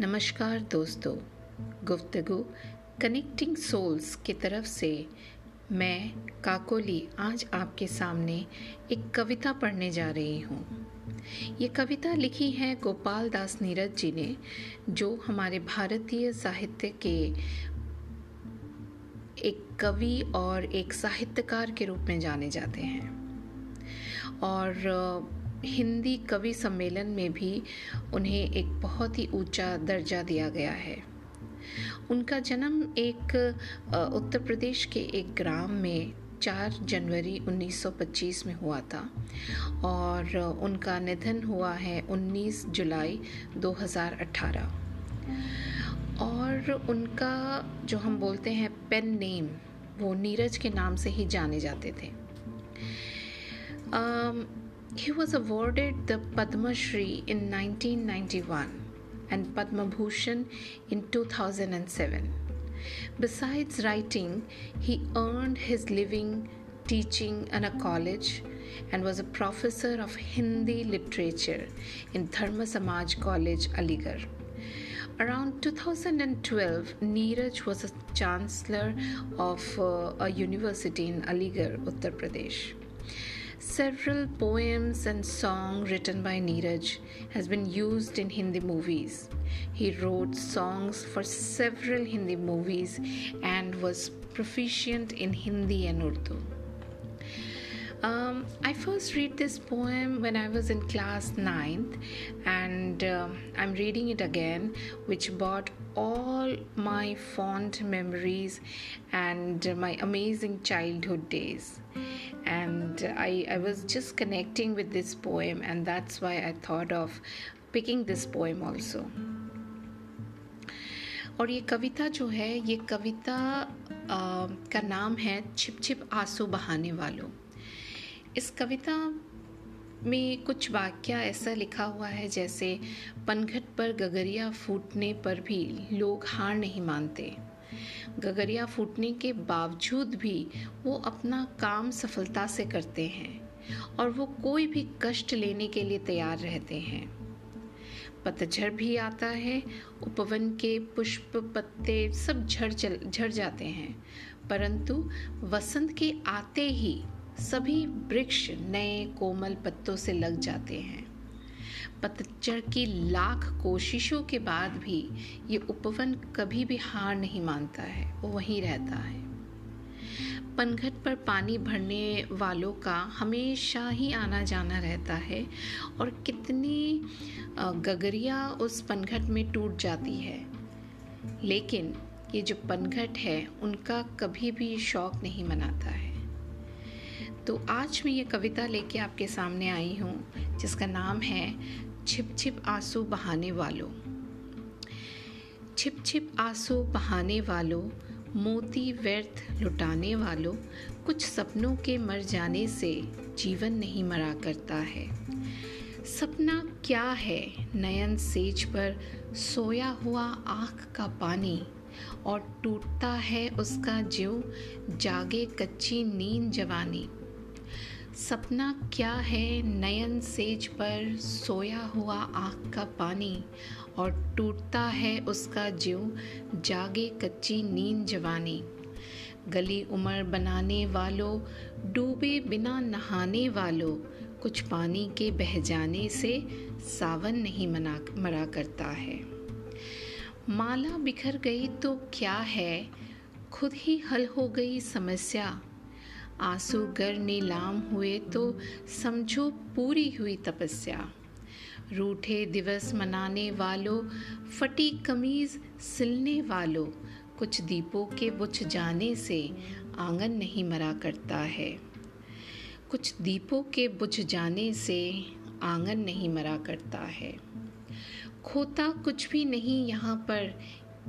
नमस्कार दोस्तों, गुफ्तगु कनेक्टिंग सोल्स की तरफ़ से मैं काकोली आज आपके सामने एक कविता पढ़ने जा रही हूँ। ये कविता लिखी है गोपाल दास नीरज जी ने, जो हमारे भारतीय साहित्य के एक कवि और एक साहित्यकार के रूप में जाने जाते हैं। और हिंदी कवि सम्मेलन में भी उन्हें एक बहुत ही ऊँचा दर्जा दिया गया है। उनका जन्म एक उत्तर प्रदेश के एक ग्राम में 4 जनवरी 1925 में हुआ था और उनका निधन हुआ है 19 जुलाई 2018 और उनका जो हम बोलते हैं पेन नेम, वो नीरज के नाम से ही जाने जाते थे। He was awarded the Padma Shri in 1991 and Padma Bhushan in 2007. Besides writing, he earned his living teaching in a college and was a professor of Hindi literature in Dharma Samaj College, Aligarh. Around 2012, Neeraj was a chancellor of uh, a university in Aligarh, Uttar Pradesh. Several poems and songs written by Neeraj has been used in Hindi movies. He wrote songs for several Hindi movies and was proficient in Hindi and Urdu. Um, I first read this poem when I was in class 9th, and uh, I'm reading it again, which brought all my fond memories and my amazing childhood days and I, I was just connecting with this poem and that's why I thought of picking this poem also और ये कविता जो है ये कविता आ, का नाम है छिप छिप आँसू बहाने वालों इस कविता में कुछ वाक्य ऐसा लिखा हुआ है जैसे पनघट पर गगरिया फूटने पर भी लोग हार नहीं मानते गगरिया फूटने के बावजूद भी वो अपना काम सफलता से करते हैं और वो कोई भी कष्ट लेने के लिए तैयार रहते हैं। पतझड़ भी आता है, उपवन के पुष्प, पत्ते सब झड़ चल, झड़ जाते हैं। परंतु वसंत के आते ही सभी वृक्ष नए कोमल पत्तों से लग जाते हैं। पतझड़ की लाख कोशिशों के बाद भी ये उपवन कभी भी हार नहीं मानता है, वो वहीं रहता है। पनघट पर पानी भरने वालों का हमेशा ही आना जाना रहता है और कितनी गगरिया उस पनघट में टूट जाती है। लेकिन ये जो पनघट है, उनका कभी भी शौक नहीं मनाता है। तो आज मैं ये कविता लेके आपके सामने आई हूँ, जिसका नाम है छिप छिप आँसू बहाने वालों। छिप छिप आँसू बहाने वालों, मोती व्यर्थ लुटाने वालों, कुछ सपनों के मर जाने से जीवन नहीं मरा करता है। सपना क्या है? नयन सेज पर सोया हुआ आँख का पानी, और टूटता है उसका जीव जागे कच्ची नींद जवानी। सपना क्या है? नयन सेज पर सोया हुआ आँख का पानी और टूटता है उसका जीव, जागे कच्ची नींद जवानी। गली उमर बनाने वालों, डूबे बिना नहाने वालों, कुछ पानी के बह जाने से सावन नहीं मना, मरा करता है। माला बिखर गई तो क्या है? खुद ही हल हो गई समस्या आँसू गर नीलाम हुए तो समझो पूरी हुई तपस्या। रूठे दिवस मनाने वालों, फटी कमीज सिलने वालों, कुछ दीपों के बुझ जाने से आँगन नहीं मरा करता है। कुछ दीपों के बुझ जाने से आँगन नहीं मरा करता है। खोता कुछ भी नहीं यहाँ पर,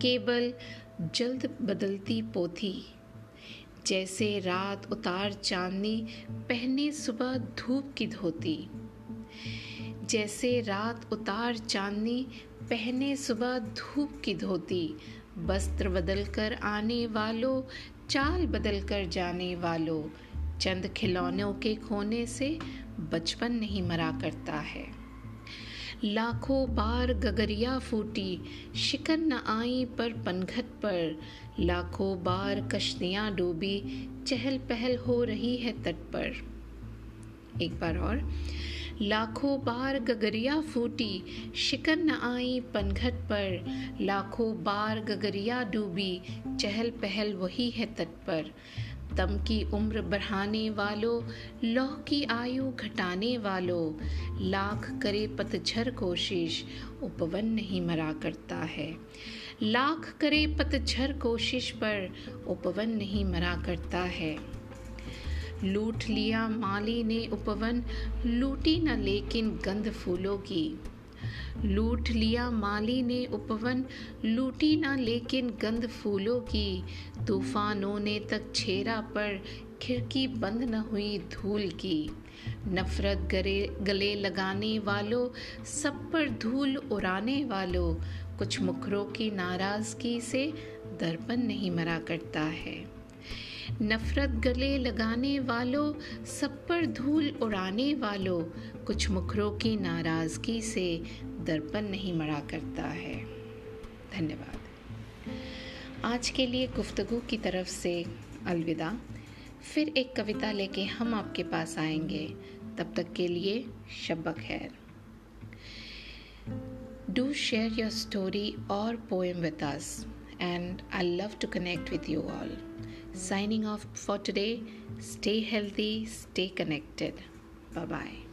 केवल जल्द बदलती पोथी। जैसे रात उतार चांदनी, पहने सुबह धूप की धोती। जैसे रात उतार चांदनी, पहने सुबह धूप की धोती। वस्त्र बदल कर आने वालों, चाल बदल कर जाने वालों। चंद खिलौनों के खोने से बचपन नहीं मरा करता है। लाखों बार गगरिया फूटी शिकन न आई पर पनघट पर। लाखों बार कश्तियाँ डूबी चहल पहल हो रही है तट पर। एक बार और। लाखों बार गगरिया फूटी शिकन न आई पनघट पर। लाखों बार गगरिया डूबी चहल पहल वही है तट पर। तम की उम्र बढ़ाने वालों, लौह की आयु घटाने वालों। लाख करे पतझर कोशिश उपवन नहीं मरा करता है। लाख करे पतझर कोशिश पर, उपवन नहीं मरा करता है। लूट लिया माली ने उपवन, लूटी न लेकिन गंध फूलों की। लूट लिया माली ने उपवन, लूटी ना लेकिन गंध फूलों की। तूफानों ने तक छेरा पर खिड़की बंद न हुई धूल की। नफरत गले गले लगाने वालों, सब पर धूल उड़ाने वालों। कुछ मुखरों की नाराज़गी से दर्पण नहीं मरा करता है। नफरत गले लगाने वालों, सब पर धूल उड़ाने वालों, कुछ मुखरों की नाराज़गी से दर्पण नहीं मरा करता है। धन्यवाद। आज के लिए गुफ्तगु की तरफ़ से अलविदा। फिर एक कविता लेके हम आपके पास आएँगे। तब तक के लिए शब खैर। डू शेयर योर स्टोरी और poem with us and I love to connect with you all. Signing off for today. Stay healthy, stay connected. Bye bye.